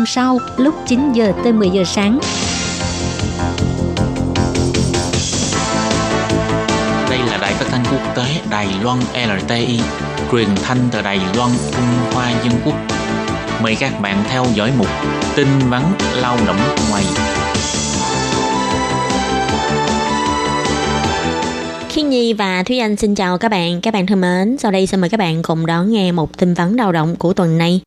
hôm sau lúc 9 giờ tới 10 giờ sáng. Đây là đài phát thanh quốc tế Đài Loan LTI, truyền thanh từ Đài Loan, Trung Hoa Dân Quốc. Mời các bạn theo dõi mục tin vắn lao động ngoài. Khi Nhi và Thúy Anh xin chào các bạn. Các bạn thân mến, sau đây xin mời các bạn cùng đón nghe một tin vắn lao động của tuần này.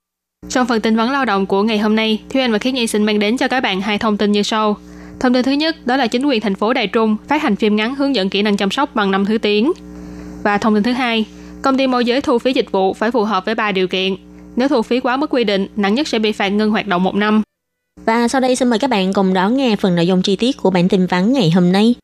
Trong phần tin vấn lao động của ngày hôm nay, Thúy Anh và Khiết Nhi xin mang đến cho các bạn hai thông tin như sau. Thông tin thứ nhất đó là chính quyền thành phố Đài Trung phát hành phim ngắn hướng dẫn kỹ năng chăm sóc bằng năm thứ tiếng. Và thông tin thứ hai, công ty môi giới thu phí dịch vụ phải phù hợp với ba điều kiện. Nếu thu phí quá mức quy định, nặng nhất sẽ bị phạt ngưng hoạt động một năm. Và sau đây xin mời các bạn cùng đón nghe phần nội dung chi tiết của bản tin vắn ngày hôm nay.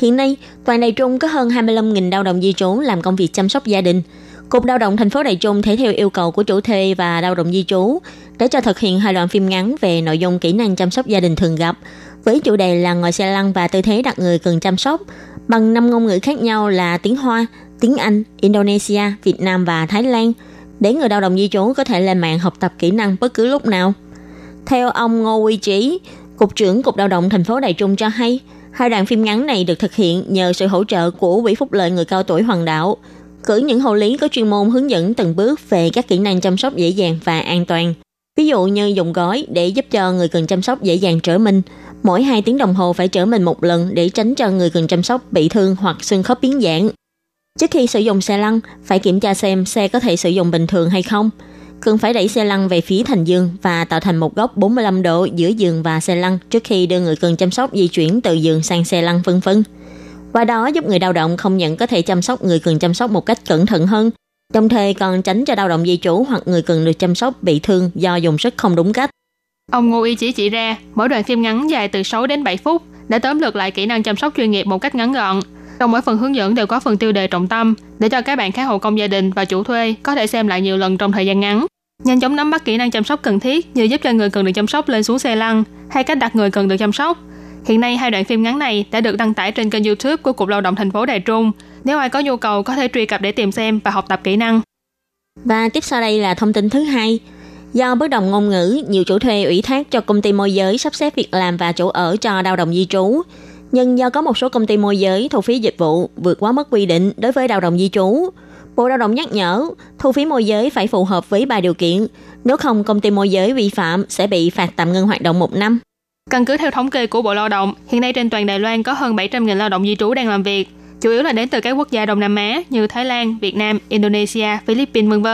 Hiện nay, toàn Đài Trung có hơn 25.000 lao động di trú làm công việc chăm sóc gia đình. Cục Lao động thành phố Đài Trung thể theo yêu cầu của chủ thuê và lao động di trú để cho thực hiện hai đoạn phim ngắn về nội dung kỹ năng chăm sóc gia đình thường gặp với chủ đề là ngồi xe lăn và tư thế đặt người cần chăm sóc bằng năm ngôn ngữ khác nhau là tiếng Hoa, tiếng Anh, Indonesia, Việt Nam và Thái Lan để người lao động di trú có thể lên mạng học tập kỹ năng bất cứ lúc nào. Theo ông Ngô Quy Trí, Cục trưởng Cục Lao động thành phố Đài Trung cho hay, hai đoạn phim ngắn này được thực hiện nhờ sự hỗ trợ của Quỹ Phúc lợi người cao tuổi Hoàng đạo, cử những hộ lý có chuyên môn hướng dẫn từng bước về các kỹ năng chăm sóc dễ dàng và an toàn. Ví dụ như dùng gói để giúp cho người cần chăm sóc dễ dàng trở mình. Mỗi 2 tiếng đồng hồ phải trở mình một lần để tránh cho người cần chăm sóc bị thương hoặc xương khớp biến dạng. Trước khi sử dụng xe lăn, phải kiểm tra xem xe có thể sử dụng bình thường hay không. Cần phải đẩy xe lăn về phía thành giường và tạo thành một góc 45 độ giữa giường và xe lăn trước khi đưa người cần chăm sóc di chuyển từ giường sang xe lăn vân vân. Qua đó giúp người lao động không nhận có thể chăm sóc người cần chăm sóc một cách cẩn thận hơn, đồng thời còn tránh cho lao động di trú hoặc người cần được chăm sóc bị thương do dùng sức không đúng cách. Ông Ngô Y chỉ chỉ ra, mỗi đoạn phim ngắn dài từ 6 đến 7 phút đã tóm lược lại kỹ năng chăm sóc chuyên nghiệp một cách ngắn gọn. Trong mỗi phần hướng dẫn đều có phần tiêu đề trọng tâm để cho các bạn khá hộ công gia đình và chủ thuê có thể xem lại nhiều lần trong thời gian ngắn. Nhanh chóng nắm bắt kỹ năng chăm sóc cần thiết như giúp cho người cần được chăm sóc lên xuống xe lăn hay cách đặt người cần được chăm sóc. Hiện nay hai đoạn phim ngắn này đã được đăng tải trên kênh YouTube của Cục Lao động thành phố Đài Trung. Nếu ai có nhu cầu có thể truy cập để tìm xem và học tập kỹ năng. Và tiếp sau đây là thông tin thứ hai. Do bất đồng ngôn ngữ, nhiều chủ thuê ủy thác cho công ty môi giới sắp xếp việc làm và chỗ ở cho lao động di trú. Nhưng do có một số công ty môi giới thu phí dịch vụ vượt quá mức quy định đối với lao động di trú, Bộ Lao động nhắc nhở thu phí môi giới phải phù hợp với ba điều kiện. Nếu không, công ty môi giới vi phạm sẽ bị phạt tạm ngưng hoạt động một năm. Căn cứ theo thống kê của Bộ Lao động, hiện nay trên toàn Đài Loan có hơn 700.000 lao động di trú đang làm việc, chủ yếu là đến từ các quốc gia Đông Nam Á như Thái Lan, Việt Nam, Indonesia, Philippines v.v.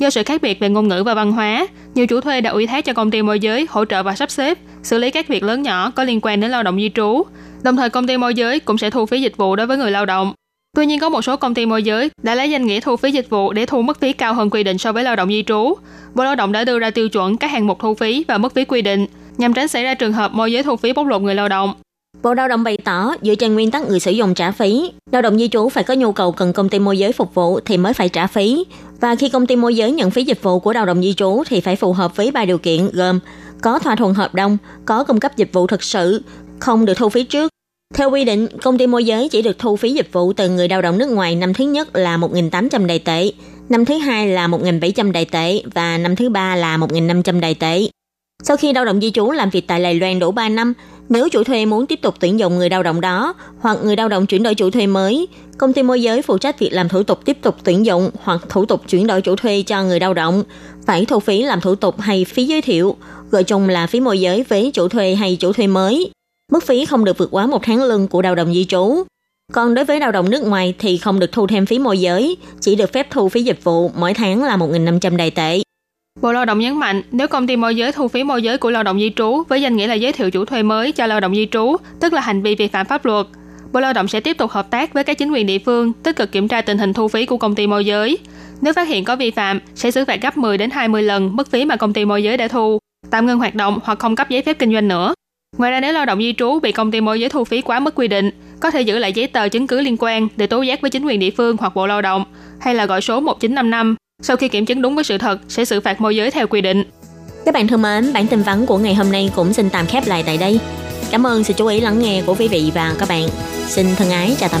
Do sự khác biệt về ngôn ngữ và văn hóa, nhiều chủ thuê đã ủy thác cho công ty môi giới hỗ trợ và sắp xếp, xử lý các việc lớn nhỏ có liên quan đến lao động di trú. Đồng thời công ty môi giới cũng sẽ thu phí dịch vụ đối với người lao động. Tuy nhiên có một số công ty môi giới đã lấy danh nghĩa thu phí dịch vụ để thu mức phí cao hơn quy định so với lao động di trú. Bộ Lao động đã đưa ra tiêu chuẩn các hạng mục thu phí và mức phí quy định nhằm tránh xảy ra trường hợp môi giới thu phí bóc lột người lao động. Bộ Lao động bày tỏ, dựa trên nguyên tắc người sử dụng trả phí, lao động di trú phải có nhu cầu cần công ty môi giới phục vụ thì mới phải trả phí. Và khi công ty môi giới nhận phí dịch vụ của lao động di trú thì phải phù hợp với ba điều kiện gồm có thỏa thuận hợp đồng, có cung cấp dịch vụ thực sự, không được thu phí trước. Theo quy định, công ty môi giới chỉ được thu phí dịch vụ từ người lao động nước ngoài năm thứ nhất là 1.800 đài tệ, năm thứ hai là 1.700 đài tệ và năm thứ ba là 1.500 đài tệ. Sau khi lao động di trú làm việc tại Đài Loan đủ 3 năm, nếu chủ thuê muốn tiếp tục tuyển dụng người lao động đó hoặc người lao động chuyển đổi chủ thuê mới, công ty môi giới phụ trách việc làm thủ tục tiếp tục tuyển dụng hoặc thủ tục chuyển đổi chủ thuê cho người lao động, phải thu phí làm thủ tục hay phí giới thiệu, gọi chung là phí môi giới với chủ thuê hay chủ thuê mới. Mức phí không được vượt quá một tháng lương của lao động di trú. Còn đối với lao động nước ngoài thì không được thu thêm phí môi giới, chỉ được phép thu phí dịch vụ mỗi tháng là 1.500 đài tệ. Bộ Lao động nhấn mạnh, nếu công ty môi giới thu phí môi giới của lao động di trú với danh nghĩa là giới thiệu chủ thuê mới cho lao động di trú, tức là hành vi vi phạm pháp luật, Bộ Lao động sẽ tiếp tục hợp tác với các chính quyền địa phương, tích cực kiểm tra tình hình thu phí của công ty môi giới. Nếu phát hiện có vi phạm, sẽ xử phạt gấp 10 đến 20 lần mức phí mà công ty môi giới đã thu, tạm ngưng hoạt động hoặc không cấp giấy phép kinh doanh nữa. Ngoài ra nếu lao động di trú bị công ty môi giới thu phí quá mức quy định, có thể giữ lại giấy tờ chứng cứ liên quan để tố giác với chính quyền địa phương hoặc Bộ Lao động hay là gọi số 1955. Sau khi kiểm chứng đúng với sự thật, sẽ xử phạt môi giới theo quy định. Các bạn thân mến, bản tin vắn của ngày hôm nay cũng xin tạm khép lại tại đây. Cảm ơn sự chú ý lắng nghe của quý vị và các bạn. Xin thân ái chào tạm biệt